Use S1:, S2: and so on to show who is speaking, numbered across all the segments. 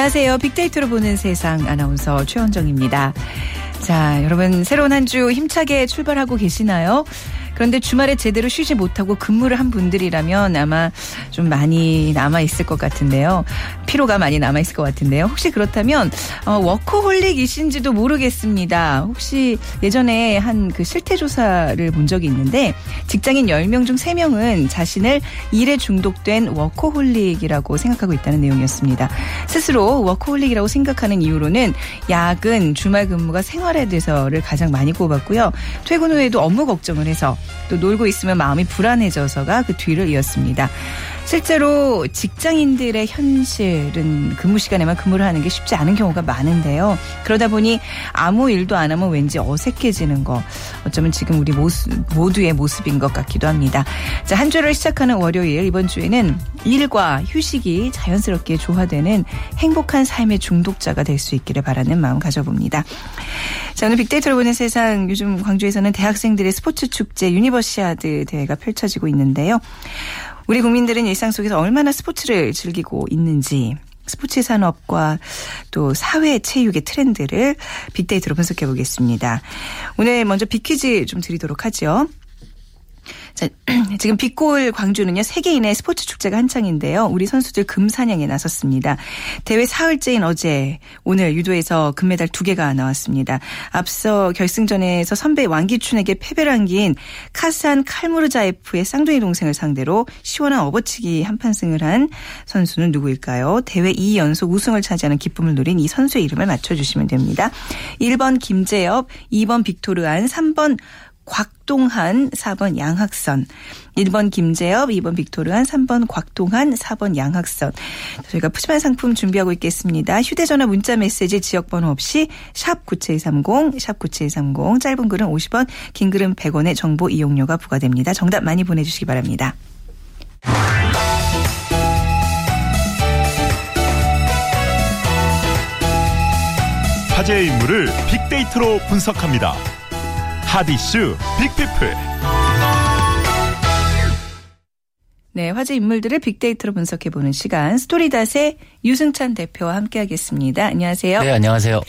S1: 안녕하세요. 빅데이터로 보는 세상 아나운서 최원정입니다. 자, 여러분 새로운 한 주 힘차게 출발하고 계시나요? 그런데 주말에 제대로 쉬지 못하고 근무를 한 분들이라면 아마 좀 많이 남아 있을 것 같은데요. 피로가 많이 남아 있을 것 같은데요. 혹시 그렇다면 어, 워커홀릭이신지도 모르겠습니다. 혹시 예전에 한 그 실태 조사를 본 적이 있는데 직장인 10명 중 3명은 자신을 일에 중독된 워커홀릭이라고 생각하고 있다는 내용이었습니다. 스스로 워커홀릭이라고 생각하는 이유로는 야근, 주말 근무가 생활에 대해서를 가장 많이 꼽았고요. 퇴근 후에도 업무 걱정을 해서 또 놀고 있으면 마음이 불안해져서가 그 뒤를 이었습니다. 실제로 직장인들의 현실은 근무 시간에만 근무를 하는 게 쉽지 않은 경우가 많은데요. 그러다 보니 아무 일도 안 하면 왠지 어색해지는 거. 어쩌면 지금 우리 모습, 모두의 모습인 것 같기도 합니다. 자, 한 주를 시작하는 월요일 이번 주에는 일과 휴식이 자연스럽게 조화되는 행복한 삶의 중독자가 될 수 있기를 바라는 마음 가져봅니다. 자, 오늘 빅데이터로 보는 세상 요즘 광주에서는 대학생들의 스포츠 축제 유니버시아드 대회가 펼쳐지고 있는데요. 우리 국민들은 일상 속에서 얼마나 스포츠를 즐기고 있는지 스포츠 산업과 또 사회 체육의 트렌드를 빅데이터로 분석해 보겠습니다. 오늘 먼저 빅퀴즈 좀 드리도록 하죠. 자, 지금 빅골 광주는요, 세계인의 스포츠 축제가 한창인데요. 우리 선수들 금사냥에 나섰습니다. 대회 사흘째인 어제, 오늘 유도에서 금메달 두 개가 나왔습니다. 앞서 결승전에서 선배 왕기춘에게 패배를 안긴 카산 칼무르자에프의 쌍둥이 동생을 상대로 시원한 업어치기 한판승을 한 선수는 누구일까요? 대회 2연속 우승을 차지하는 기쁨을 누린 이 선수의 이름을 맞춰주시면 됩니다. 1번 김재엽, 2번 빅토르안, 3번 곽동한, 4번 양학선. 1번 김재엽, 2번 빅토르한, 3번 곽동한, 4번 양학선. 저희가 푸짐한 상품 준비하고 있겠습니다. 휴대전화 문자 메시지 지역번호 없이 샵 9730, 샵 9730. 짧은 글은 50원, 긴 글은 100원의 정보 이용료가 부과됩니다. 정답 많이 보내주시기 바랍니다.
S2: 화제의 인물을 빅데이터로 분석합니다. 핫이슈 빅피플
S1: 네, 화제 인물들을 빅데이터로 분석해보는 시간 스토리닷의 유승찬 대표와 함께하겠습니다. 안녕하세요.
S3: 네, 안녕하세요.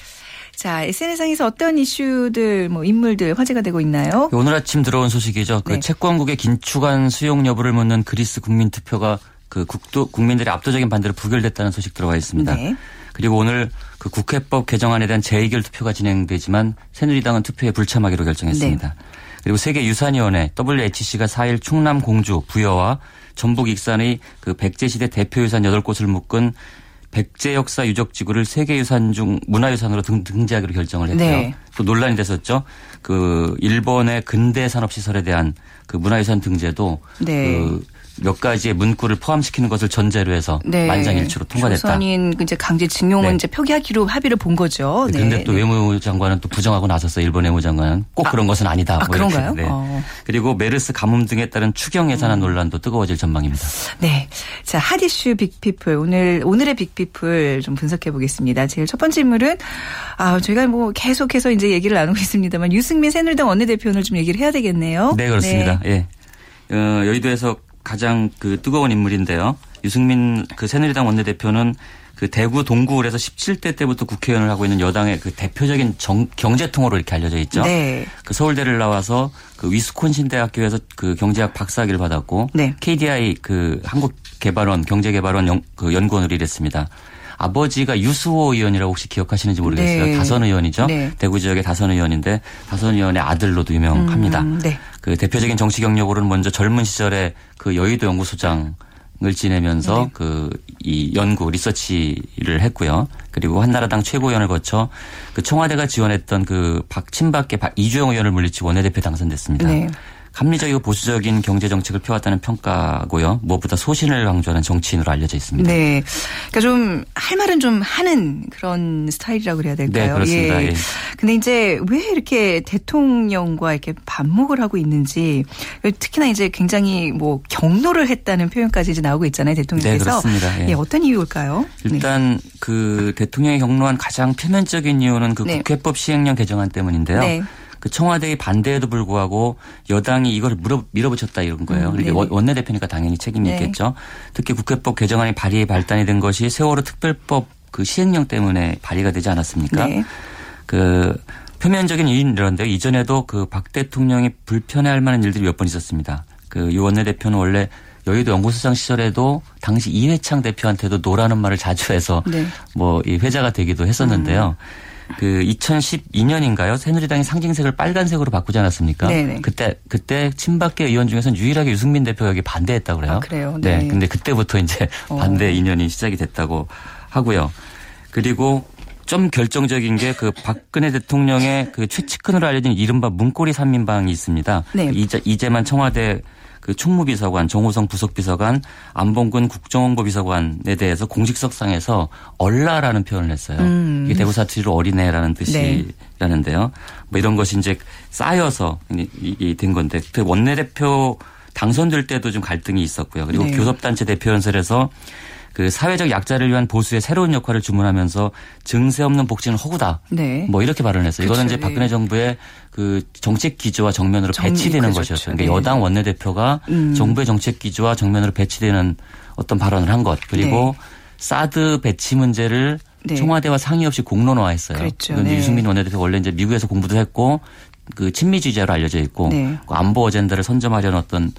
S1: 자, SNS상에서 어떤 이슈들, 뭐 인물들 화제가 되고 있나요?
S3: 오늘 아침 들어온 소식이죠. 그
S1: 네.
S3: 채권국의 긴축안 수용 여부를 묻는 그리스 국민 투표가 그 국도 국민들의 압도적인 반대로 부결됐다는 소식 들어와 있습니다.
S1: 네.
S3: 그리고 오늘 그 국회법 개정안에 대한 재의결 투표가 진행되지만 새누리당은 투표에 불참하기로 결정했습니다.
S1: 네.
S3: 그리고 세계 유산위원회 WHC가 4일 충남 공주 부여와 전북 익산의 그 백제시대 대표 유산 8곳을 묶은 백제 역사 유적 지구를 세계 유산 중 문화유산으로 등, 등재하기로 결정을 했고요.
S1: 네.
S3: 또 논란이 됐었죠. 그 일본의 근대 산업 시설에 대한 그 문화유산 등재도
S1: 네.
S3: 그 몇 가지의 문구를 포함시키는 것을 전제로 해서
S1: 네.
S3: 만장일치로 통과됐다.
S1: 조선인 이제 강제 징용은
S3: 네.
S1: 이제 표기하기로 합의를 본 거죠. 네.
S3: 그런데 또
S1: 네.
S3: 외무장관은 또 부정하고 나섰어요. 일본 외무장관은 꼭 그런 것은 아니다.
S1: 아,
S3: 뭐.
S1: 그런가요?
S3: 네.
S1: 어.
S3: 그리고 메르스 가뭄 등에 따른 추경 예산안 논란도 뜨거워질 전망입니다.
S1: 네. 자, 핫이슈 빅피플. 오늘, 오늘의 빅피플 좀 분석해 보겠습니다. 제일 첫 번째 인물은, 아, 저희가 뭐 계속해서 이제 얘기를 나누고 있습니다만, 유승민 새누리당 원내대표 오늘 좀 얘기를 해야 되겠네요.
S3: 네, 그렇습니다. 예. 어, 여의도에서 가장 그 뜨거운 인물인데요. 유승민 그 새누리당 원내대표는 그 대구 동구울에서 17대 때부터 국회의원을 하고 있는 여당의 그 대표적인 정, 경제통으로 이렇게 알려져 있죠.
S1: 네.
S3: 그 서울대를 나와서 그 위스콘신 대학교에서 그 경제학 박사학위를 받았고
S1: 네.
S3: KDI 그 한국개발원 경제개발원 연, 그 연구원으로 일했습니다. 아버지가 유수호 의원이라고 혹시 기억하시는지 모르겠어요.
S1: 네.
S3: 다선 의원이죠.
S1: 네.
S3: 대구 지역의 다선 의원인데 다선 의원의 아들로도 유명합니다.
S1: 음, 네.
S3: 그 대표적인 정치 경력으로는 먼저 젊은 시절에 그 여의도 연구소장 을 지내면서
S1: 네.
S3: 그이 연구 리서치를 했고요. 그리고 한나라당 최고위원을 거쳐 그 청와대가 지원했던 그 박친박계 박- 이주영 의원을 물리치고 원내대표 당선됐습니다.
S1: 네.
S3: 합리적이고 보수적인 경제 정책을 펴왔다는 평가고요. 무엇보다 소신을 강조하는 정치인으로 알려져 있습니다.
S1: 네. 그러니까 좀 할 말은 좀 하는 그런 스타일이라고 그래야 될까요?
S3: 네, 그렇습니다. 예.
S1: 근데 이제 왜 이렇게 대통령과 이렇게 반목을 하고 있는지 특히나 이제 굉장히 뭐 경로를 했다는 표현까지 이제 나오고 있잖아요, 대통령께서.
S3: 네, 그렇습니다. 예.
S1: 예, 어떤 이유일까요? 네.
S3: 일단 그 대통령이 경로한 가장 표면적인 이유는 그
S1: 네.
S3: 국회법 시행령 개정안 때문인데요.
S1: 네.
S3: 그 청와대의 반대에도 불구하고 여당이 이걸 물어, 밀어붙였다 이런 거예요.
S1: 음,
S3: 그러니까. 원- 원내대표니까 당연히 책임이
S1: 네.
S3: 있겠죠. 특히 국회법 개정안이 발의 발단이 된 것이 세월호 특별법 그 시행령 때문에 발의가 되지 않았습니까?
S1: 네.
S3: 그 표면적인 이유는 이런데요. 이전에도 그 박 대통령이 불편해할 만한 일들이 몇 번 있었습니다. 그 유 원내 대표는 원래 여의도 연구소장 시절에도 당시 이회창 대표한테도 노라는 말을 자주 해서
S1: 네.
S3: 뭐이 회자가 되기도 했었는데요. 그 2012년인가요? 새누리당이 상징색을 빨간색으로 바꾸지 않았습니까?
S1: 네네.
S3: 그때 그때 친박계 의원 중에서는 유일하게 유승민 대표가 여기 반대했다고 그래요.
S1: 아, 그래요?
S3: 네.
S1: 네.
S3: 근데 그때부터 이제
S1: 어.
S3: 반대 인연이 시작이 됐다고 하고요. 그리고 좀 결정적인 게 그 박근혜 대통령의 그 최측근으로 알려진 이른바 문고리 삼인방이 있습니다.
S1: 네.
S3: 그 이제, 이재만 청와대 그 총무비서관, 정호성 부속비서관, 안봉근 국정홍보 비서관에 대해서 공식석상에서 얼라라는 표현을 했어요.
S1: 음.
S3: 이게 대구 사투리로 어린애라는
S1: 네.
S3: 뜻이라는데요. 뭐 이런 것이 이제 쌓여서 이게 된 건데 그 원내대표 당선될 때도 좀 갈등이 있었고요. 그리고
S1: 네.
S3: 교섭단체 대표 연설에서 그 사회적 약자를 위한 보수의 새로운 역할을 주문하면서 증세 없는 복지는 허구다.
S1: 네.
S3: 뭐 이렇게 발언을 했어요. 이거는 이제 박근혜
S1: 예.
S3: 정부의 그 정책 기조와 정면으로
S1: 정-
S3: 배치되는
S1: 그렇죠,
S3: 것이었어요.
S1: 네.
S3: 그러니까 여당 원내대표가
S1: 음.
S3: 정부의 정책 기조와 정면으로 배치되는 어떤 발언을 한 것. 그리고 사드 배치 문제를
S1: 네.
S3: 청와대와 상의 없이 공론화했어요.
S1: 그랬죠.
S3: 이건
S1: 네.
S3: 유승민 원내대표 원래 이제 미국에서 공부도 했고 그 친미주의자로 알려져 있고
S1: 네.
S3: 그 안보 어젠다를 선점하려는 어떤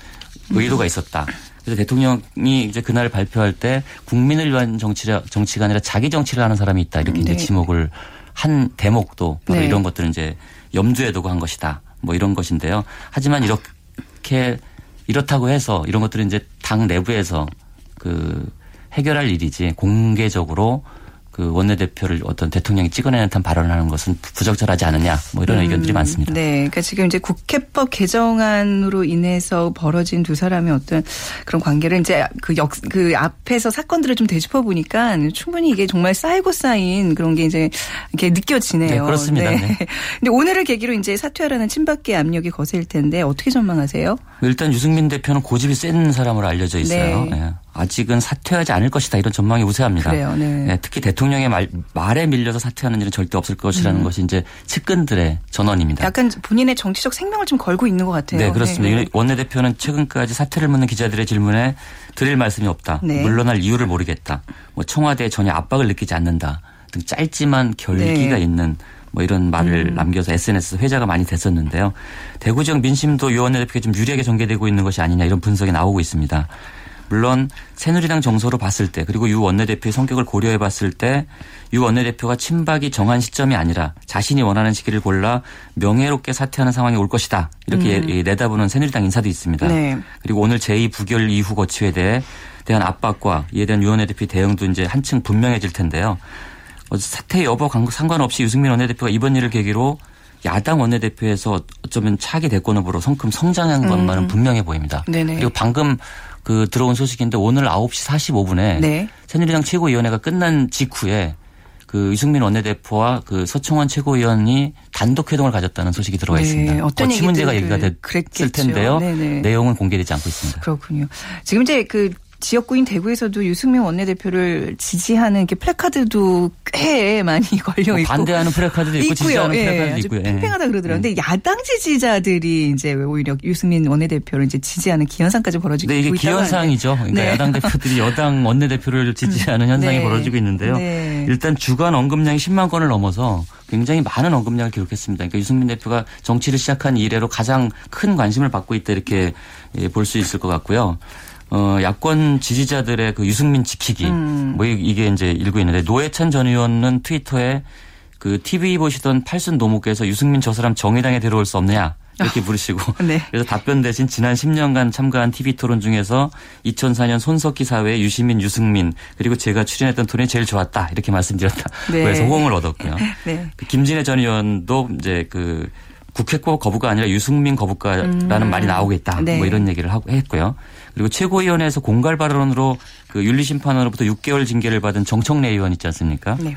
S3: 의도가 있었다. 그래서 대통령이 이제 그날 발표할 때 국민을 위한 정치라 정치가 아니라 자기 정치를 하는 사람이 있다 이렇게 이제
S1: 네.
S3: 지목을 한 대목도 바로
S1: 네.
S3: 이런 것들은 이제 염두에 두고 한 것이다. 뭐 이런 것인데요. 하지만 이렇게 이렇다고 해서 이런 것들은 이제 당 내부에서 그 해결할 일이지 공개적으로 그 원내대표를 어떤 대통령이 찍어내는 듯한 발언을 하는 것은 부적절하지 않느냐 뭐 이런 의견들이 많습니다.
S1: 네. 그러니까 지금 이제 국회법 개정안으로 인해서 벌어진 두 사람의 어떤 그런 관계를 이제 그 역, 그 앞에서 사건들을 좀 되짚어 보니까 충분히 이게 정말 쌓이고 쌓인 그런 게 이제 이렇게 느껴지네요.
S3: 네, 그렇습니다. 네.
S1: 근데 오늘을 계기로 이제 사퇴하라는 친박계 압력이 거셀 텐데 어떻게 전망하세요?
S3: 일단 유승민 대표는 고집이 센 사람으로 알려져 있어요.
S1: 네.
S3: 예. 아직은 사퇴하지 않을 것이다 이런 전망이 우세합니다.
S1: 그래요, 네.
S3: 예, 특히 대통령의 말, 말에 밀려서 사퇴하는 일은 절대 없을 것이라는 것이 이제 측근들의 전언입니다.
S1: 음. 약간 본인의 정치적 생명을 좀 걸고 있는 것 같아요.
S3: 네, 그렇습니다.
S1: 네.
S3: 원내대표는 최근까지 사퇴를 묻는 기자들의 질문에 드릴 말씀이 없다.
S1: 네.
S3: 물러날 이유를 모르겠다. 뭐 청와대에 전혀 압박을 느끼지 않는다. 등 짧지만 결기가
S1: 네. 음.
S3: 있는 뭐 이런 말을 남겨서 SNS 회자가 많이 됐었는데요. 대구 지역 민심도 유 원내 대표가 좀 유리하게 전개되고 있는 것이 아니냐 이런 분석이 나오고 있습니다. 물론 새누리당 정서로 봤을 때 그리고 유 원내대표의 성격을 고려해 봤을 때 유 원내대표가 친박이 정한 시점이 아니라 자신이 원하는 시기를 골라 명예롭게 사퇴하는 상황이 올 것이다. 이렇게 예- 내다보는 새누리당 인사도 있습니다.
S1: 음. 네.
S3: 그리고 오늘 제2 부결 이후 거취에 대해 대한 압박과 이에 대한 유 원내대표의 대응도 이제 한층 분명해질 텐데요. 어, 사퇴 여부 관- 상관없이 유승민 원내대표가 이번 일을 계기로 야당 원내대표에서 어쩌면 차기 대권 후보로 성큼 성장한 것만은 분명해 보입니다.
S1: 음. 네네.
S3: 그리고 방금 그 들어온 소식인데 오늘 9시 45분에
S1: 네.
S3: 새누리당 최고위원회가 끝난 직후에 그 유승민 원내대표와 그 서청원 최고위원이 단독 회동을 가졌다는 소식이 들어와
S1: 네,
S3: 있습니다.
S1: 어떤
S3: 거치 문제가 얘기가 됐을. 텐데요.
S1: 네네.
S3: 내용은 공개되지 않고 있습니다.
S1: 그렇군요. 지금 이제 그 지역구인 대구에서도 유승민 원내대표를 지지하는 이렇게 플래카드도 꽤 많이 걸려
S3: 뭐
S1: 있고
S3: 반대하는 프레카드도 있고 지지하는
S1: 예,
S3: 프레카드도
S1: 아주
S3: 있고요. 예.
S1: 팽팽하다 그러더라고요. 근데 야당 지지자들이 이제 오히려 유승민 원내대표를 이제 지지하는 기현상까지 벌어지고
S3: 네, 이게 기현상이죠. 그러니까
S1: 네.
S3: 야당 대표들이 여당 원내대표를 지지하는 현상이
S1: 네.
S3: 벌어지고 있는데요.
S1: 네.
S3: 일단 주간 언급량이 10만 건을 넘어서 굉장히 많은 언급량을 기록했습니다. 그러니까 유승민 대표가 정치를 시작한 이래로 가장 큰 관심을 받고 있다 이렇게 예, 볼수 있을 것 같고요. 어, 야권 지지자들의 그 유승민 지키기
S1: 음.
S3: 뭐 이- 이게 이제 일고 있는데 노회찬 전 의원은 트위터에 그 TV 보시던 팔순 노무께서 유승민 저 사람 정의당에 데려올 수 없느냐 이렇게 부르시고
S1: 네.
S3: 그래서 답변 대신 지난 10년간 참가한 TV 토론 중에서 2004년 손석희 사회 유시민 유승민 그리고 제가 출연했던 토론이 제일 좋았다 이렇게 말씀드렸다.
S1: 네.
S3: 그래서 호응을 얻었고요.
S1: 네.
S3: 그 김진애 전 의원도 이제 그 국회법 거부가 아니라 유승민 거부가라는 말이 나오고 있다.
S1: 네.
S3: 뭐 이런 얘기를 하고 했고요. 그리고 최고위원회에서 공갈 발언으로 그 윤리심판원으로부터 6개월 징계를 받은 정청래 의원 있지 않습니까?
S1: 네.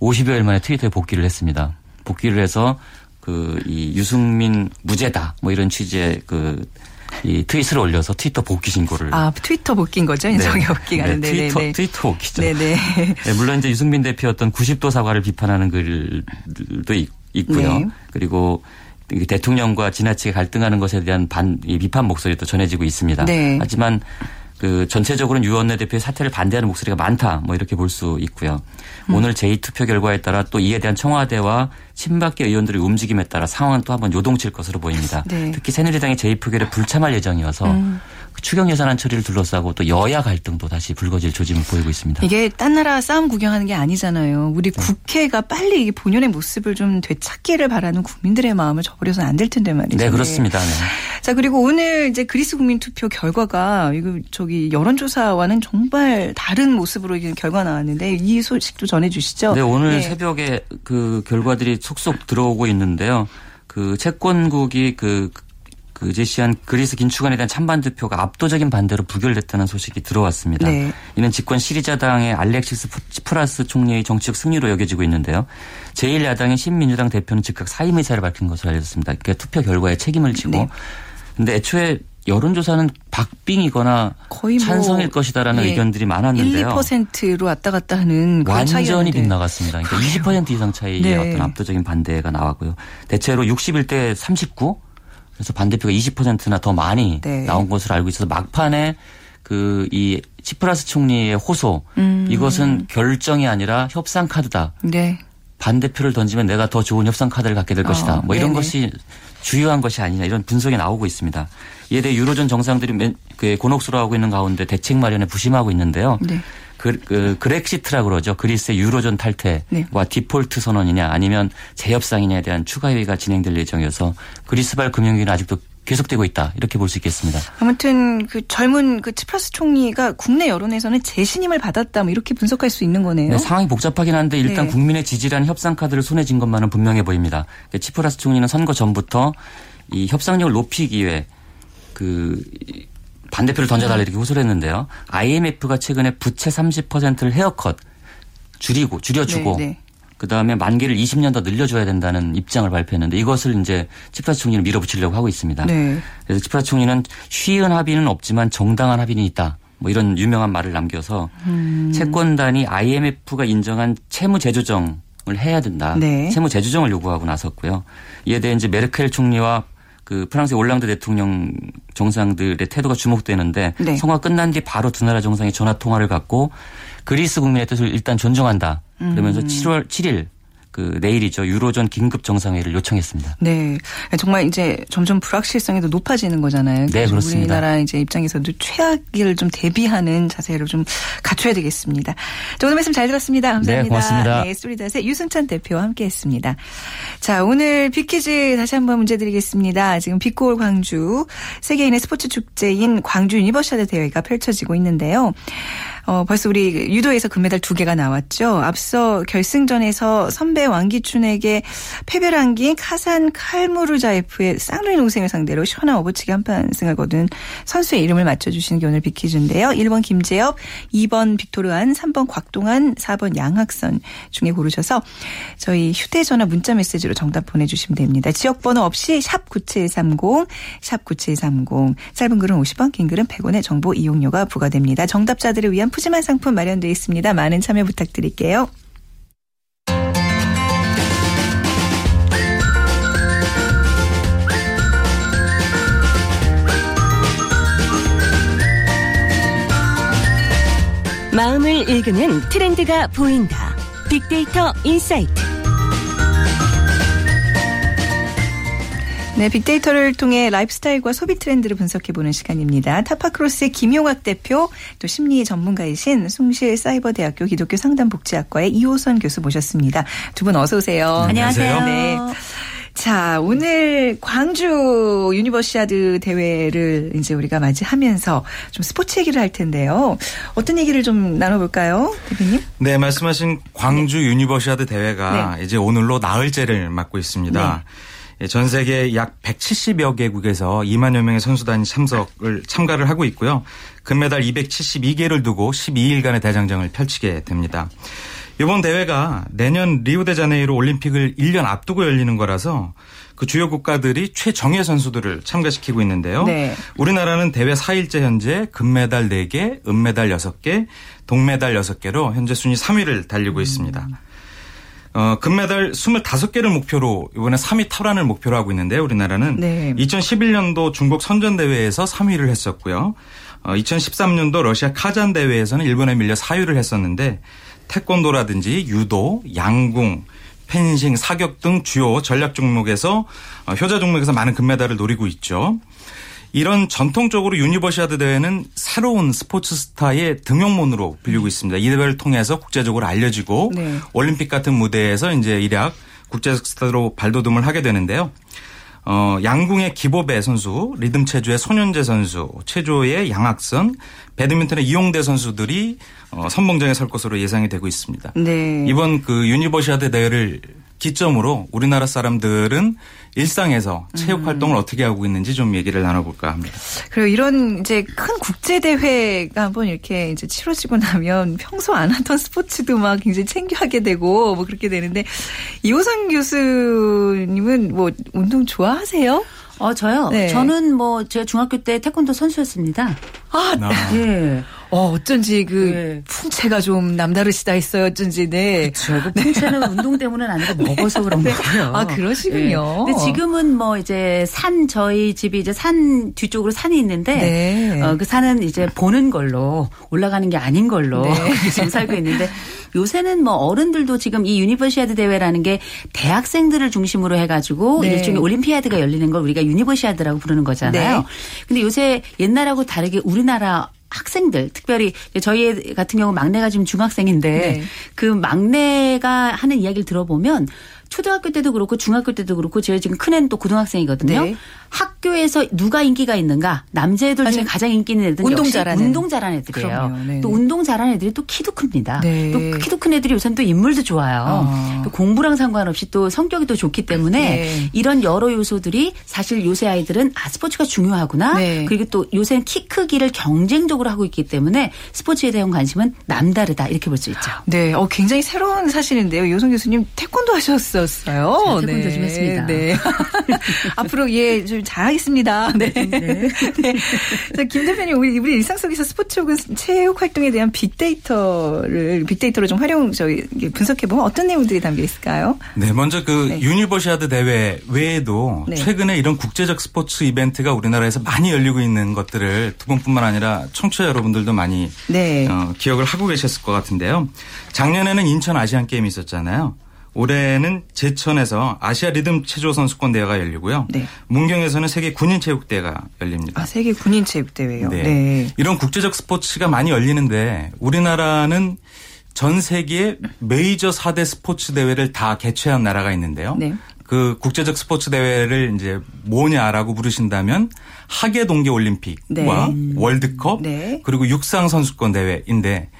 S3: 50여일 만에 트위터에 복귀를 했습니다. 복귀를 해서 그 이 유승민 무죄다 뭐 이런 취지의 그 이 트윗을 올려서 트위터 복귀 신고를
S1: 아 트위터 복귀인 거죠?
S3: 네,
S1: 하는데
S3: 트위터
S1: 네, 네.
S3: 트위터 복귀죠.
S1: 네네.
S3: 네, 물론 이제 유승민 대표 어떤 90도 사과를 비판하는 글도 있, 있고요.
S1: 네.
S3: 그리고 이 대통령과 지나치게 갈등하는 것에 대한 반, 이 비판 목소리도 전해지고 있습니다.
S1: 네.
S3: 하지만 그 전체적으로는 유 원내 대표의 사퇴를 반대하는 목소리가 많다. 뭐 이렇게 볼 수 있고요. 음. 오늘 제2 투표 결과에 따라 또 이에 대한 청와대와 친박계 의원들의 움직임에 따라 상황은 또 한번 요동칠 것으로 보입니다. 네. 특히 새누리당의 제2표결에 불참할 예정이어서 음. 추경 예산안 처리를 둘러싸고 또 여야 갈등도 다시 불거질 조짐을 보이고 있습니다.
S1: 이게 딴 나라 싸움 구경하는 게 아니잖아요. 우리 네. 국회가 빨리 이 본연의 모습을 좀 되찾기를 바라는 국민들의 마음을 저버려서는 안 될 텐데 말이죠.
S3: 네, 그렇습니다. 네.
S1: 자, 그리고 오늘 이제 그리스 국민 투표 결과가 이거 저기 여론조사와는 정말 다른 모습으로 결과 나왔는데 이 소식도 전해 주시죠.
S3: 네, 오늘 네. 새벽에 그 결과들이 속속 들어오고 있는데요. 그 채권국이 그 그 제시한 그리스 긴축안에 대한 찬반 투표가 압도적인 반대로 부결됐다는 소식이 들어왔습니다. 네. 이는 집권 시리자당의 알렉시스 치프라스 총리의 정치적 승리로 여겨지고 있는데요. 제1야당의 신민주당 대표는 즉각 사임 의사를 밝힌 것으로 알려졌습니다. 그러니까 투표 결과에 책임을 지고. 네. 근데 애초에 여론조사는 박빙이거나 거의 뭐 찬성일 것이다라는 예, 의견들이 많았는데요.
S1: 1, 2%로 왔다 갔다 하는
S3: 완전히 빗나갔습니다. 그러니까 그래요. 20% 이상 차이의 네. 어떤 압도적인 반대가 나왔고요. 대체로 61대 39 그래서 반대표가 20%나 더 많이 네. 나온 것으로 알고 있어서 막판에 그 이 치프라스 총리의 호소 음. 이것은 결정이 아니라 협상 카드다. 네. 반대표를 던지면 내가 더 좋은 협상 카드를 갖게 될 어, 것이다. 뭐 이런 네네. 것이 주요한 것이 아니냐 이런 분석이 나오고 있습니다. 이에 대해 유로존 정상들이 그 곤혹스러워 하고 있는 가운데 대책 마련에 부심하고 있는데요. 네. 그, 그 그렉시트라고 그러죠. 그리스의 유로존 탈퇴와 네. 디폴트 선언이냐 아니면 재협상이냐에 대한 추가 회의가 진행될 예정이어서 그리스발 금융위기는 아직도 계속되고 있다 이렇게 볼 수 있겠습니다.
S1: 아무튼 그 젊은 그 치프라스 총리가 국내 여론에서는 재신임을 받았다 뭐 이렇게 분석할 수 있는 거네요.
S3: 네, 상황이 복잡하긴 한데 일단 네. 국민의 지지라는 협상 카드를 손에 쥔 것만은 분명해 보입니다. 치프라스 총리는 선거 전부터 이 협상력을 높이기 위해 그 반대표를 던져달라 이렇게 호소를 했는데요. IMF가 최근에 부채 30%를 헤어컷 줄이고 줄여주고 네, 네. 그 다음에 만기를 20년 더 늘려줘야 된다는 입장을 발표했는데 이것을 이제 치프라스 총리는 밀어붙이려고 하고 있습니다. 네. 그래서 치프라스 총리는 쉬운 합의는 없지만 정당한 합의는 있다. 뭐 이런 유명한 말을 남겨서 음. 채권단이 IMF가 인정한 채무 재조정을 해야 된다. 네. 채무 재조정을 요구하고 나섰고요. 이에 대해 이제 메르켈 총리와 그 프랑스의 올랑드 대통령 정상들의 태도가 주목되는데 네. 성화 끝난 뒤 바로 두 나라 정상이 전화 통화를 갖고 그리스 국민의 뜻을 일단 존중한다. 그러면서 음. 7월 7일 그 내일이죠. 유로존 긴급 정상회의를 요청했습니다.
S1: 네. 정말 이제 점점 불확실성이 더 높아지는 거잖아요.
S3: 네, 그렇습니다.
S1: 우리나라 이제 입장에서도 최악을 좀 대비하는 자세를 좀 갖춰야 되겠습니다. 자, 오늘 말씀 잘 들었습니다. 감사합니다.
S3: 네, 고맙습니다. 네,
S1: 소리닷의 유승찬 대표와 함께 했습니다. 자, 오늘 빅퀴즈 다시 한번 문제 드리겠습니다. 지금 빛고을 광주 세계인의 스포츠 축제인 광주 유니버시아드 대회가 펼쳐지고 있는데요. 어, 벌써 우리 유도에서 금메달 두 개가 나왔죠. 앞서 결승전에서 선배 왕기춘에게 패배를 안긴 카산 칼무르자이프의 쌍둥이 동생을 상대로 시원한 업어치기 한판 승을 거둔 선수의 이름을 맞춰주시는 게 오늘 빅퀴즈인데요. 1번 김재엽, 2번 빅토르안, 3번 곽동한, 4번 양학선 중에 고르셔서 저희 휴대전화 문자 메시지로 정답 보내주시면 됩니다. 지역번호 없이 샵 9730, 샵 9730. 짧은 글은 50원, 긴 글은 100원의 정보 이용료가 부과됩니다. 정답자들을 위한 푸짐한 상품 마련되어 있습니다. 많은 참여 부탁드릴게요.
S4: 마음을 읽는 트렌드가 보인다. 빅데이터 인사이트.
S1: 네, 빅데이터를 통해 라이프스타일과 소비 트렌드를 분석해보는 시간입니다. 타파크로스의 김용학 대표, 또 심리 전문가이신 숭실 사이버대학교 기독교 상담복지학과의 이호선 교수 모셨습니다. 두 분 어서 오세요.
S5: 안녕하세요. 네.
S1: 자, 오늘 광주 유니버시아드 대회를 이제 우리가 맞이하면서 좀 스포츠 얘기를 할 텐데요. 어떤 얘기를 좀 나눠볼까요, 대표님?
S5: 네, 말씀하신 광주 네. 유니버시아드 대회가 네. 이제 오늘로 나흘째를 맞고 있습니다. 네. 예, 전 세계 약 170여 개국에서 2만여 명의 선수단이 참석을 참가를 하고 있고요. 금메달 272개를 두고 12일간의 대장정을 펼치게 됩니다. 이번 대회가 내년 리우데자네이루 올림픽을 1년 앞두고 열리는 거라서 그 주요 국가들이 최정예 선수들을 참가시키고 있는데요. 네. 우리나라는 대회 4일째 현재 금메달 4개, 은메달 6개, 동메달 6개로 현재 순위 3위를 달리고 음. 있습니다. 어, 금메달 25개를 목표로 이번에 3위 탈환을 목표로 하고 있는데 우리나라는 네. 2011년도 중국 선전 대회에서 3위를 했었고요. 어, 2013년도 러시아 카잔 대회에서는 일본에 밀려 사유를 했었는데 태권도라든지 유도, 양궁, 펜싱, 사격 등 주요 전략 종목에서 어, 효자 종목에서 많은 금메달을 노리고 있죠. 이런 전통적으로 유니버시아드 대회는 새로운 스포츠 스타의 등용문으로 불리고 있습니다. 이 대회를 통해서 국제적으로 알려지고
S1: 네.
S5: 올림픽 같은 무대에서 이제 일약 국제적 스타로 발돋움을 하게 되는데요. 어, 양궁의 기보배 선수, 리듬 체조의 손연재 선수, 체조의 양학선, 배드민턴의 이용대 선수들이 어, 선봉장에 설 것으로 예상이 되고 있습니다.
S1: 네.
S5: 이번 그 유니버시아드 대회를 기점으로 우리나라 사람들은 일상에서 체육
S1: 음.
S5: 활동을 어떻게 하고 있는지 좀 얘기를 나눠볼까 합니다.
S1: 그리고 이런 이제 큰 국제 대회가 한번 이렇게 이제 치러지고 나면 평소 안 하던 스포츠도 막 굉장히 챙겨 하게 되고 뭐 그렇게 되는데 이호선 교수님은 뭐 운동 좋아하세요?
S6: 어, 저요?
S1: 네.
S6: 저는 뭐, 제가 중학교 때 태권도 선수였습니다.
S1: 아,
S6: 예.
S1: 어, 어쩐지 그
S6: 네.
S1: 풍채가 좀 남다르시다 했어요. 어쩐지 네.
S6: 저 풍채는 운동 때문은 아니고 먹어서 그런 거고요.
S1: 아, 그러시군요.
S6: 예. 근데 지금은 뭐 이제 산 저희 집이 이제 산 뒤쪽으로 산이 있는데
S1: 네.
S6: 어, 그 산은 이제 보는 걸로 올라가는 게 아닌 걸로
S1: 네.
S6: 지금 살고 있는데 요새는 뭐 어른들도 지금 이 유니버시아드 대회라는 게 대학생들을 중심으로 해가지고
S1: 네.
S6: 일종의 올림피아드가 열리는 걸 우리가 유니버시아드라고 부르는 거잖아요.
S1: 네.
S6: 근데 요새 옛날하고 다르게 우리나라 학생들 특별히 저희 애 같은 경우 막내가 지금 중학생인데
S1: 네.
S6: 그 막내가 하는 이야기를 들어보면 초등학교 때도 그렇고 중학교 때도 그렇고 제가 지금 큰애는 또 고등학생이거든요.
S1: 네.
S6: 학교에서 누가 인기가 있는가 남자애들 중에
S1: 맞아요.
S6: 가장 인기 있는 애들은
S1: 운동 잘하는.
S6: 운동 잘하는 애들이에요.
S1: 네.
S6: 또 운동 잘하는 애들이 또 키도 큽니다.
S1: 네.
S6: 또 키도 큰 애들이 요새는 또 인물도 좋아요.
S1: 아.
S6: 또 공부랑 상관없이 또 성격이 또 좋기 때문에
S1: 네.
S6: 이런 여러 요소들이 사실 요새 아이들은 아 스포츠가 중요하구나.
S1: 네.
S6: 그리고 또 요새는 키 크기를 경쟁적으로 하고 있기 때문에 스포츠에 대한 관심은 남다르다 이렇게 볼 수 있죠.
S1: 네, 어, 굉장히 새로운 사실인데요. 이호선 교수님 태권도 하셨 었어요.
S6: 저 태권도 좀 했습니다.
S1: 네. 앞으로 예, 좀 잘하겠습니다. 네. 네. 자, 김 대표님, 우리, 우리 일상 속에서 스포츠 혹은 체육 활동에 대한 빅데이터를, 빅데이터로 좀 활용, 저희 분석해보면 어떤 내용들이 담겨 있을까요?
S5: 네, 먼저 그
S1: 네.
S5: 유니버시아드 대회 외에도
S1: 네.
S5: 최근에 이런 국제적 스포츠 이벤트가 우리나라에서 많이 열리고 있는 것들을 두 분뿐만 아니라 청취자 여러분들도 많이
S1: 네.
S5: 어, 기억을 하고 계셨을 것 같은데요. 작년에는 인천 아시안 게임이 있었잖아요. 올해는 제천에서 아시아 리듬 체조 선수권 대회가 열리고요.
S1: 네.
S5: 문경에서는 세계 군인 체육 대회가 열립니다.
S1: 아, 세계 군인 체육 대회요. 네.
S5: 이런 국제적 스포츠가 많이 열리는데 우리나라는 전 세계의 메이저 4대 스포츠 대회를 다 개최한 나라가 있는데요.
S1: 네.
S5: 그 국제적 스포츠 대회를 이제 뭐냐라고 부르신다면 하계 동계 올림픽과 월드컵
S1: 네.
S5: 그리고 육상 선수권 대회인데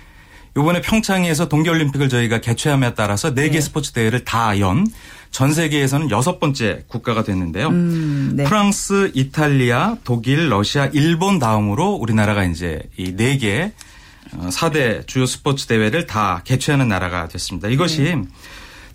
S5: 이번에 평창에서 동계 올림픽을 저희가 개최함에 따라서 네개 스포츠 대회를 다 연 전 세계에서는 여섯 번째 국가가 됐는데요.
S1: 음, 네.
S5: 프랑스, 이탈리아, 독일, 러시아, 일본 다음으로 우리나라가 이제 이네개 4대 주요 스포츠 대회를 다 개최하는 나라가 됐습니다. 이것이
S1: 네.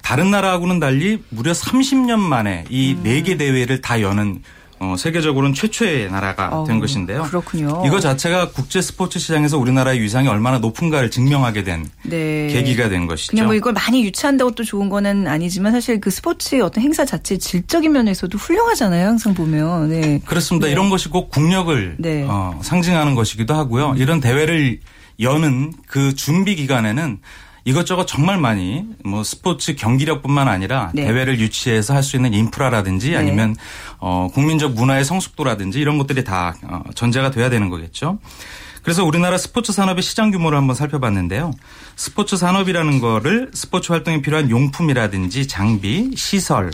S5: 다른 나라하고는 달리 무려 30년 만에 이
S1: 음.
S5: 네개 대회를 다 여는 어, 세계적으로는 최초의 나라가
S1: 어우,
S5: 된 것인데요.
S1: 그렇군요.
S5: 이거 자체가 국제 스포츠 시장에서 우리나라의 위상이 얼마나 높은가를 증명하게 된
S1: 네.
S5: 계기가 된 것이죠.
S1: 그냥 뭐 이걸 많이 유치한다고 또 좋은 거는 아니지만 사실 그 스포츠의 어떤 행사 자체 질적인 면에서도 훌륭하잖아요. 항상 보면. 네.
S5: 그렇습니다. 이런 것이 꼭 국력을
S1: 네.
S5: 어, 상징하는 것이기도 하고요. 이런 대회를 여는 그 준비 기간에는 이것저것 정말 많이 뭐 스포츠 경기력뿐만 아니라
S1: 네.
S5: 대회를 유치해서 할 수 있는 인프라라든지
S1: 네.
S5: 아니면 어 국민적 문화의 성숙도라든지 이런 것들이 다 어, 전제가 돼야 되는 거겠죠. 그래서 우리나라 스포츠 산업의 시장 규모를 한번 살펴봤는데요. 스포츠 산업이라는 거를 스포츠 활동에 필요한 용품이라든지 장비, 시설,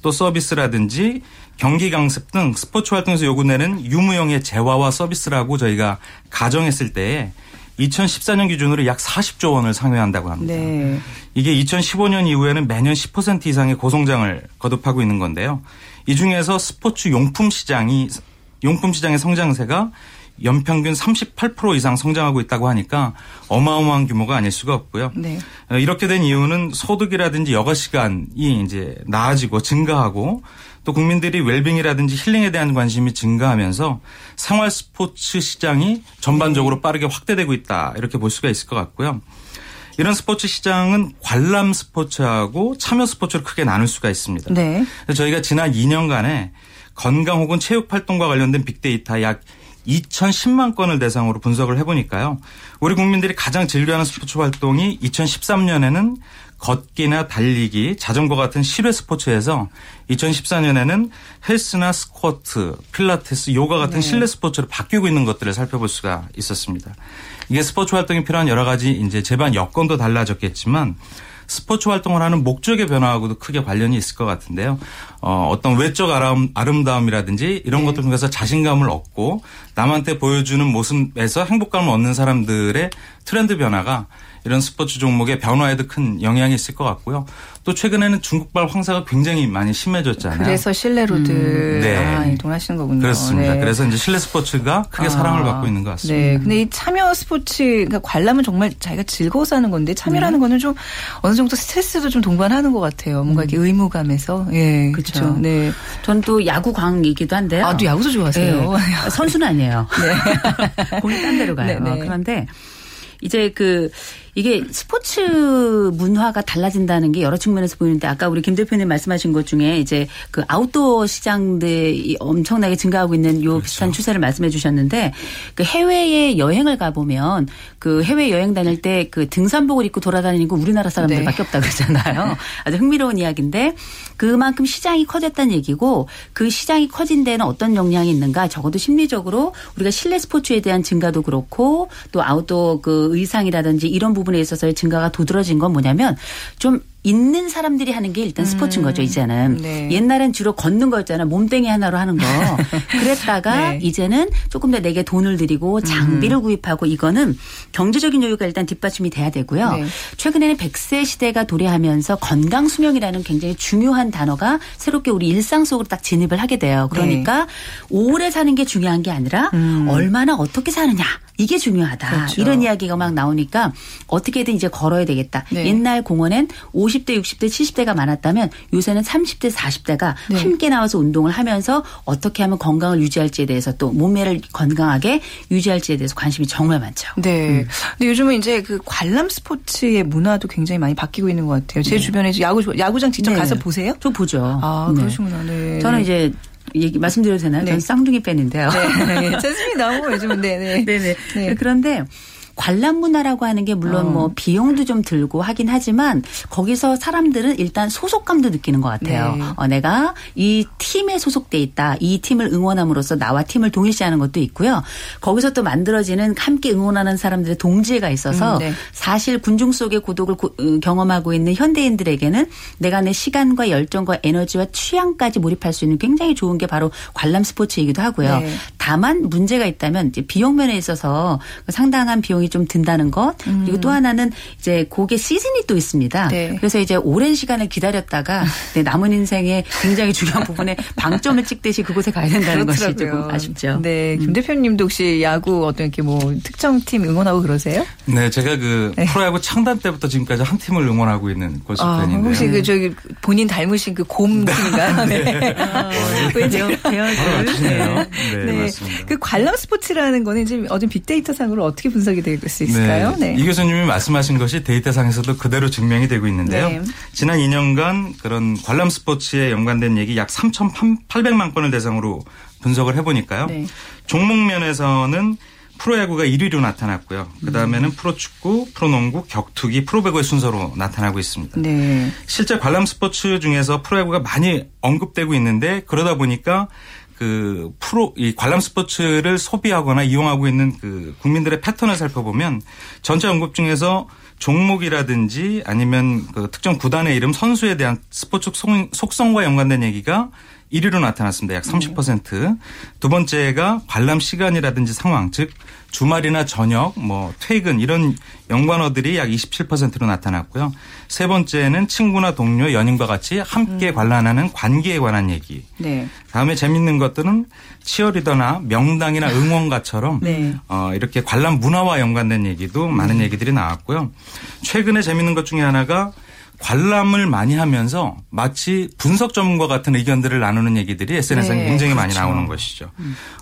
S5: 또 서비스라든지 경기 강습 등 스포츠 활동에서 요구되는 유무형의 재화와 서비스라고 저희가 가정했을 때에 2014년 기준으로 약 40조 원을 상회한다고 합니다.
S1: 네.
S5: 이게 2015년 이후에는 매년 10% 이상의 고성장을 거듭하고 있는 건데요. 이 중에서 스포츠 용품 시장이 용품 시장의 성장세가 연평균 38% 이상 성장하고 있다고 하니까 어마어마한 규모가 아닐 수가 없고요.
S1: 네.
S5: 어, 이렇게 된 이유는 소득이라든지 여가 시간이 이제 나아지고 증가하고 또 국민들이 웰빙이라든지 힐링에 대한 관심이 증가하면서 생활 스포츠 시장이 전반적으로 빠르게 확대되고 있다 이렇게 볼 수가 있을 것 같고요. 이런 스포츠 시장은 관람 스포츠하고 참여 스포츠를 크게 나눌 수가 있습니다.
S1: 네.
S5: 저희가 지난 2년간에 건강 혹은 체육 활동과 관련된 빅데이터 약 2010만 건을 대상으로 분석을 해보니까요. 우리 국민들이 가장 즐겨하는 스포츠 활동이 2013년에는 걷기나 달리기, 자전거 같은 실외 스포츠에서 2014년에는 헬스나 스쿼트, 필라테스, 요가 같은
S1: 네.
S5: 실내 스포츠로 바뀌고 있는 것들을 살펴볼 수가 있었습니다. 이게 스포츠 활동에 필요한 여러 가지 이제 제반 여건도 달라졌겠지만 스포츠 활동을 하는 목적의 변화하고도 크게 관련이 있을 것 같은데요. 어, 어떤 외적 아름, 아름 다움이라든지 이런 것들 통해서 자신감을 얻고 남한테 보여주는 모습에서 행복감을 얻는 사람들의 트렌드 변화가 이런 스포츠 종목의 변화에도 큰 영향이 있을 것 같고요. 또 최근에는 중국발 황사가 굉장히 많이 심해졌잖아요.
S1: 그래서 실내로들
S5: 네.
S1: 아, 이동하시는 거군요.
S5: 그렇습니다.
S1: 네.
S5: 그래서 이제 실내 스포츠가 크게
S1: 아,
S5: 사랑을 받고 있는 것 같습니다.
S1: 네. 근데 이 참여 스포츠, 그러니까 관람은 정말 자기가 즐거워서 하는 건데 참여라는
S6: 네.
S1: 거는 좀 어느 정도 스트레스도 좀 동반하는 것 같아요. 뭔가 이렇게 의무감에서. 예.
S6: 음.
S1: 그렇죠. 네.
S6: 전 또 야구광이기도 한데요.
S1: 아, 또 야구도 좋아하세요.
S6: 네. 선수는 아니에요. 공이 딴 데로 가요.
S1: 네, 네.
S6: 그런데 이제 그 이게 스포츠 문화가 달라진다는 게 여러 측면에서 보이는데 아까 우리 김 대표님 말씀하신 것 중에 이제 그 아웃도어 시장들이 엄청나게 증가하고 있는 요 비슷한 추세를 말씀해 주셨는데 그 해외에 여행을 가보면 그 해외 여행 다닐 때 그 등산복을 입고 돌아다니는 거 우리나라 사람들밖에 없다 그러잖아요. 아주 흥미로운 이야기인데 그만큼 시장이 커졌다는 얘기고 그 시장이 커진 데는 어떤 영향이 있는가? 적어도 심리적으로 우리가 실내 스포츠에 대한 증가도 그렇고 또 아웃도어 그 의상이라든지 이런 부분 에 있어서의 증가가 도드러진 건 뭐냐면 좀 있는 사람들이 하는 게 일단 스포츠인 거죠, 이제는.
S1: 네.
S6: 옛날엔 주로 걷는 거였잖아요. 몸땡이 하나로 하는 거. 그랬다가
S1: 네.
S6: 이제는 조금 더 내게 돈을 들이고 장비를 구입하고 이거는 경제적인 여유가 일단 뒷받침이 돼야 되고요.
S1: 네.
S6: 최근에는 100세 시대가 도래하면서 건강 수명이라는 굉장히 중요한 단어가 새롭게 우리 일상 속으로 딱 진입을 하게 돼요. 그러니까 오래 사는 게 중요한 게 아니라 얼마나 어떻게 사느냐 이게 중요하다.
S1: 그렇죠.
S6: 이런 이야기가 막 나오니까 어떻게든 이제 걸어야 되겠다.
S1: 네.
S6: 옛날 공원엔 50 대, 60대, 70대가 많았다면 요새는 30대, 40대가
S1: 네.
S6: 함께 나와서 운동을 하면서 어떻게 하면 건강을 유지할지에 대해서 또 몸매를 건강하게 유지할지에 대해서 관심이 정말 많죠.
S1: 네. 근데 요즘은 이제 그 관람 스포츠의 문화도 굉장히 많이 바뀌고 있는 것 같아요. 제 주변에 야구 야구장 직접
S6: 네.
S1: 가서 보세요?
S6: 좀 보죠.
S1: 아,
S6: 네.
S1: 그러시구나. 네.
S6: 저는 이제 얘기 말씀드려도 되나요?
S1: 네.
S6: 저는 쌍둥이 팬인데요.
S1: 네. 요즘은 네, 네.
S6: 네네.
S1: 네.
S6: 그런데 관람 문화라고 하는 게 물론
S1: 어.
S6: 뭐 비용도 좀 들고 하긴 하지만 거기서 사람들은 일단 소속감도 느끼는 것 같아요.
S1: 네.
S6: 어, 내가 이 팀에 소속돼 있다. 이 팀을 응원함으로써 나와 팀을 동일시하는 것도 있고요. 거기서 또 만들어지는 함께 응원하는 사람들의 동지애가 있어서
S1: 음, 네.
S6: 사실 군중 속의 고독을 고- 어, 경험하고 있는 현대인들에게는 내가 내 시간과 열정과 에너지와 취향까지 몰입할 수 있는 굉장히 좋은 게 바로 관람 스포츠이기도 하고요.
S1: 네.
S6: 다만 문제가 있다면 비용 면에 있어서 상당한 비용이 좀 든다는 것 그리고 또 하나는 이제 곡의 시즌이 또 있습니다.
S1: 네.
S6: 그래서 이제 오랜 시간을 기다렸다가 내 남은 인생의 굉장히 중요한 부분에 방점을 찍듯이 그곳에 가야 된다는 것이 조금 아쉽죠. 음.
S1: 네, 김 대표님도 혹시 야구 어떤 이렇게 뭐 특정 팀 응원하고 그러세요?
S5: 네, 제가 그
S1: 네.
S5: 프로야구 창단 때부터 지금까지 한 팀을 응원하고 있는 골수
S1: 아,
S5: 팬인데요.
S1: 혹시 그 저기 본인 닮으신 그곰 팀인가요? 네. 왠지
S6: 배어- 배어들.
S5: 바로 맞추네요. 네,
S1: 네.
S5: 맞습니다.
S1: 그 관람 스포츠라는 거는 지금 어떤 빅데이터 상으로 어떻게 분석이 될수 있을까요? 네.
S5: 이 교수님이 말씀하신 것이 데이터상에서도 그대로 증명이 되고 있는데요.
S1: 네.
S5: 지난 2년간 그런 관람 스포츠에 연관된 얘기 약 3,800만 건을 대상으로 분석을 해보니까요.
S1: 네.
S5: 종목 면에서는 프로야구가 1위로 나타났고요. 그 다음에는 프로축구, 프로농구, 격투기, 프로배구의 순서로 나타나고 있습니다.
S1: 네.
S5: 실제 관람 스포츠 중에서 프로야구가 많이 언급되고 있는데 그러다 보니까 그 프로 이 관람 스포츠를 소비하거나 이용하고 있는 그 국민들의 패턴을 살펴보면 전체 언급 중에서 종목이라든지 아니면 그 특정 구단의 이름 선수에 대한 스포츠 속- 속성과 연관된 얘기가 1위로 나타났습니다. 약 30%. 두 번째가 관람 시간이라든지 상황, 즉 주말이나 저녁, 뭐 퇴근 이런 연관어들이 약 27%로 나타났고요. 세 번째는 친구나 동료, 연인과 같이 함께 관람하는 관계에 관한 얘기.
S1: 네.
S5: 다음에 재밌는 것들은 치어리더나 명당이나 응원가처럼
S1: 네.
S5: 어, 이렇게 관람 문화와 연관된 얘기도 많은 얘기들이 나왔고요. 최근에 재밌는 것 중에 하나가 관람을 많이 하면서 마치 분석 전문가 같은 의견들을 나누는 얘기들이 SNS에
S1: 네,
S5: 굉장히 많이
S1: 그렇죠.
S5: 나오는 것이죠.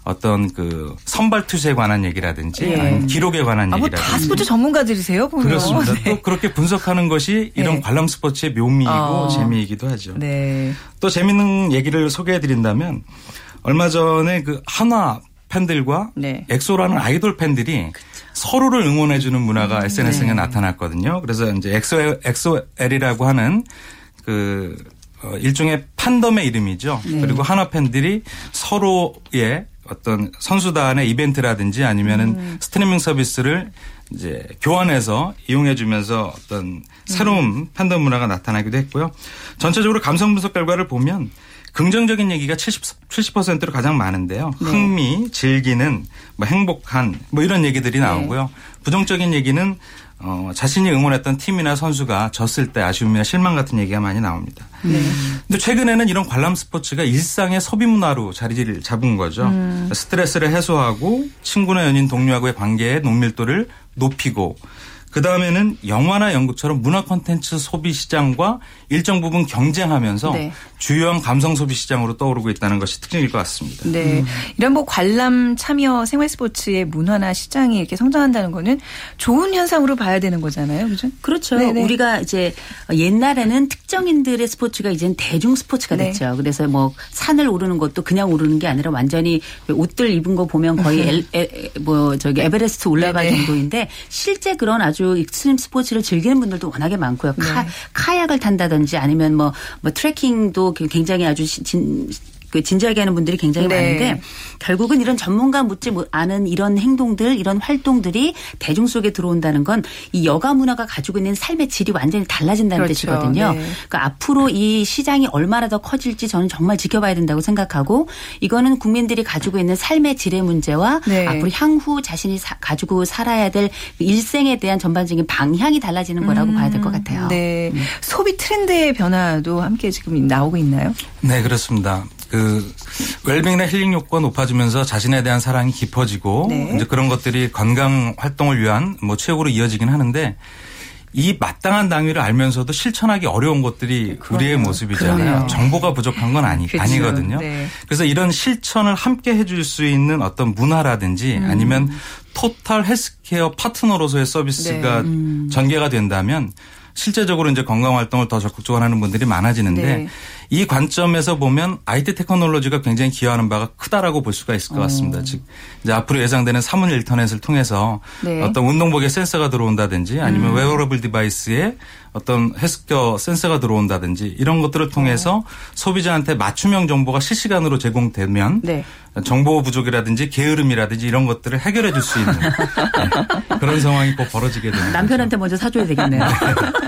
S5: 어떤 그 선발 투수에 관한 얘기라든지
S1: 예.
S5: 아니면 기록에 관한
S1: 아, 뭐
S5: 얘기라든지
S1: 다 스포츠 전문가들이세요, 보면.
S5: 그렇습니다.
S1: 네.
S5: 또 그렇게 분석하는 것이 이런
S1: 네.
S5: 관람 스포츠의 묘미이고
S1: 어.
S5: 재미이기도 하죠.
S1: 네.
S5: 또 재밌는 얘기를 소개해 드린다면 얼마 전에 그 한화 팬들과
S1: 네.
S5: 엑소라는 아이돌 팬들이 서로를 응원해주는 문화가 SNS에
S1: 네.
S5: 나타났거든요. 그래서 이제 엑소 엑소엘이라고 하는 그 어, 일종의 팬덤의 이름이죠.
S1: 네.
S5: 그리고 한화 팬들이 서로의 어떤 선수단의 이벤트라든지 아니면은
S1: 음.
S5: 스트리밍 서비스를 이제 교환해서 이용해주면서 어떤 새로운
S1: 음.
S5: 팬덤 문화가 나타나기도 했고요. 전체적으로 감성 분석 결과를 보면 긍정적인 얘기가 70, 70%로 가장 많은데요.
S1: 네.
S5: 흥미, 즐기는, 뭐 행복한, 뭐 이런
S1: 네.
S5: 얘기들이 나오고요. 부정적인 얘기는 어, 자신이 응원했던 팀이나 선수가 졌을 때 아쉬움이나 실망 같은 얘기가 많이 나옵니다.
S1: 네.
S5: 근데 최근에는 이런 관람 스포츠가 일상의 소비 문화로 자리를 잡은 거죠.
S1: 음.
S5: 스트레스를 해소하고 친구나 연인 동료하고의 관계의 농밀도를 높이고 그 다음에는 영화나 연극처럼 문화 콘텐츠 소비 시장과 일정 부분 경쟁하면서
S1: 네.
S5: 주요한 감성 소비 시장으로 떠오르고 있다는 것이 특징일 것 같습니다.
S1: 네. 이런 뭐 관람 참여 생활 스포츠의 문화나 시장이 이렇게 성장한다는 거는 좋은 현상으로 봐야 되는 거잖아요. 그죠?
S6: 그렇죠.
S1: 네네.
S6: 우리가 이제 옛날에는 특정인들의 스포츠가 이제는 대중 스포츠가
S1: 네.
S6: 됐죠. 그래서 뭐 산을 오르는 것도 그냥 오르는 게 아니라 완전히 옷들 입은 거 보면 거의 엘, 에, 뭐 저기 에베레스트 올라갈
S1: 네네.
S6: 정도인데 실제 그런 아주 익스트림 스포츠를 즐기는 분들도 워낙에 많고요. 카,
S1: 네.
S6: 카약을 탄다든지 아니면 뭐, 뭐 트레킹도 굉장히 아주 진, 그 진지하게 하는 분들이 굉장히
S1: 네.
S6: 많은데 결국은 이런 전문가 묻지 못- 않은 이런 행동들 이런 활동들이 대중 속에 들어온다는 건 이 여가 문화가 가지고 있는 삶의 질이 완전히 달라진다는
S1: 그렇죠.
S6: 뜻이거든요.
S1: 네.
S6: 그러니까 앞으로 이 시장이 얼마나 더 커질지 저는 정말 지켜봐야 된다고 생각하고 이거는 국민들이 가지고 있는 삶의 질의 문제와
S1: 네.
S6: 앞으로 향후 자신이 사- 가지고 살아야 될 일생에 대한 전반적인 방향이 달라지는 거라고 봐야 될 것 같아요.
S1: 네. 소비 트렌드의 변화도 함께 지금 나오고 있나요?
S5: 네, 그렇습니다. 그 웰빙이나 힐링 욕구가 높아지면서 자신에 대한 사랑이 깊어지고
S1: 네.
S5: 이제 그런 것들이 건강 활동을 위한 뭐 체육으로 이어지긴 하는데 이 마땅한 당위를 알면서도 실천하기 어려운 것들이 우리의 모습이잖아요.
S1: 그러네요.
S5: 정보가 부족한 건 아니,
S1: 그렇죠.
S5: 아니거든요.
S1: 네.
S5: 그래서 이런 실천을 함께 해줄 수 있는 어떤 문화라든지
S1: 음.
S5: 아니면 토탈 헬스케어 파트너로서의 서비스가
S1: 네.
S5: 전개가 된다면 실제적으로 이제 건강 활동을 더 적극적으로 하는 분들이 많아지는데
S1: 네.
S5: 이 관점에서 보면 IT 테크놀로지가 굉장히 기여하는 바가 크다라고 볼 수가 있을 것 같습니다. 즉 이제 앞으로 예상되는 사물 인터넷을 통해서
S1: 네.
S5: 어떤 운동복에 센서가 들어온다든지 아니면 wearable device에 어떤 헬스케어 센서가 들어온다든지 이런 것들을 통해서 소비자한테 맞춤형 정보가 실시간으로 제공되면
S1: 네.
S5: 정보 부족이라든지 게으름이라든지 이런 것들을 해결해 줄 수 있는 네, 그런 상황이 꼭 벌어지게 되는
S6: 남편한테 먼저 사줘야 되겠네요.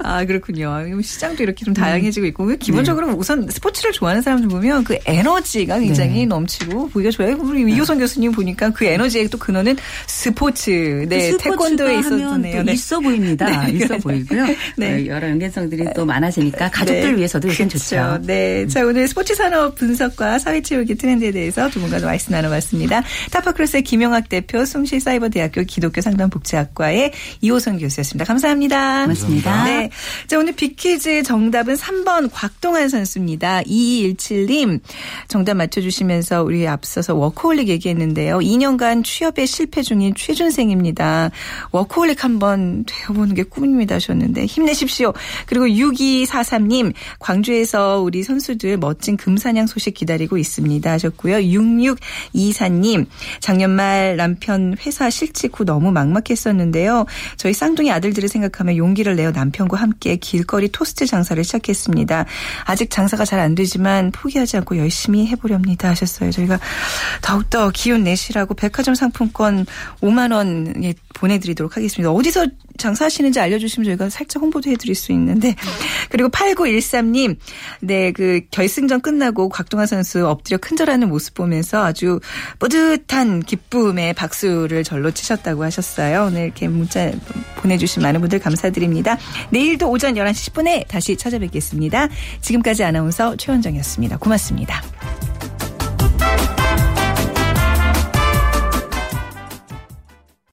S1: 아, 그렇군요. 시장도 이렇게 좀 다양해지고 있고, 기본적으로 우선 스포츠를 좋아하는 사람들 보면 그 에너지가 굉장히 넘치고 보기가 좋아요. 우리 이호선 교수님 보니까 그 에너지의 또 근원은 스포츠, 네,
S6: 그
S1: 태권도에 있었네요.
S6: 또
S1: 네.
S6: 있어 보입니다.
S1: 네.
S6: 있어 보이고요.
S1: 네.
S6: 어, 여러 연관성들이 또 많아지니까 가족들
S1: 네.
S6: 위해서도 이건. 좋죠.
S1: 네. 자, 오늘 스포츠 산업 분석과 사회체육의 트렌드에 대해서 두 분과 말씀 나눠봤습니다. 타파크로스의 김영학 대표, 숭실사이버대학교 기독교 상담복지학과의 이호선 교수였습니다. 감사합니다.
S6: 고맙습니다.
S1: 네. 자, 오늘 빅퀴즈 정답은 3번 곽동환 선수입니다. 2217님 정답 맞춰주시면서 우리 앞서서 워크홀릭 얘기했는데요. 2년간 취업에 실패 중인 취준생입니다. 워크홀릭 한번 되어보는 게 꿈입니다 하셨는데 힘내십시오. 그리고 6243님 광주에서 우리 선수들 멋진 금사냥 소식 기다리고 있습니다 하셨고요. 6624님 작년 말 남편 회사 실직 후 너무 막막했었는데요. 저희 쌍둥이 아들들을 생각하며 용기를 내어 남편 과 함께 길거리 토스트 장사를 시작했습니다. 아직 장사가 잘 안 되지만 포기하지 않고 열심히 해보렵니다 하셨어요. 저희가 더욱더 기운 내시라고 백화점 상품권 5만 원 예, 보내드리도록 하겠습니다. 어디서 장사하시는지 알려주시면 저희가 살짝 홍보도 해드릴 수 있는데 그리고 8913님 네 그 결승전 끝나고 곽동환 선수 엎드려 큰절하는 모습 보면서 아주 뿌듯한 기쁨의 박수를 절로 치셨다고 하셨어요. 오늘 이렇게 문자 보내주신 많은 분들 감사드립니다. 내일도 오전 11시 10분에 다시 찾아뵙겠습니다. 지금까지 아나운서 최원정이었습니다. 고맙습니다.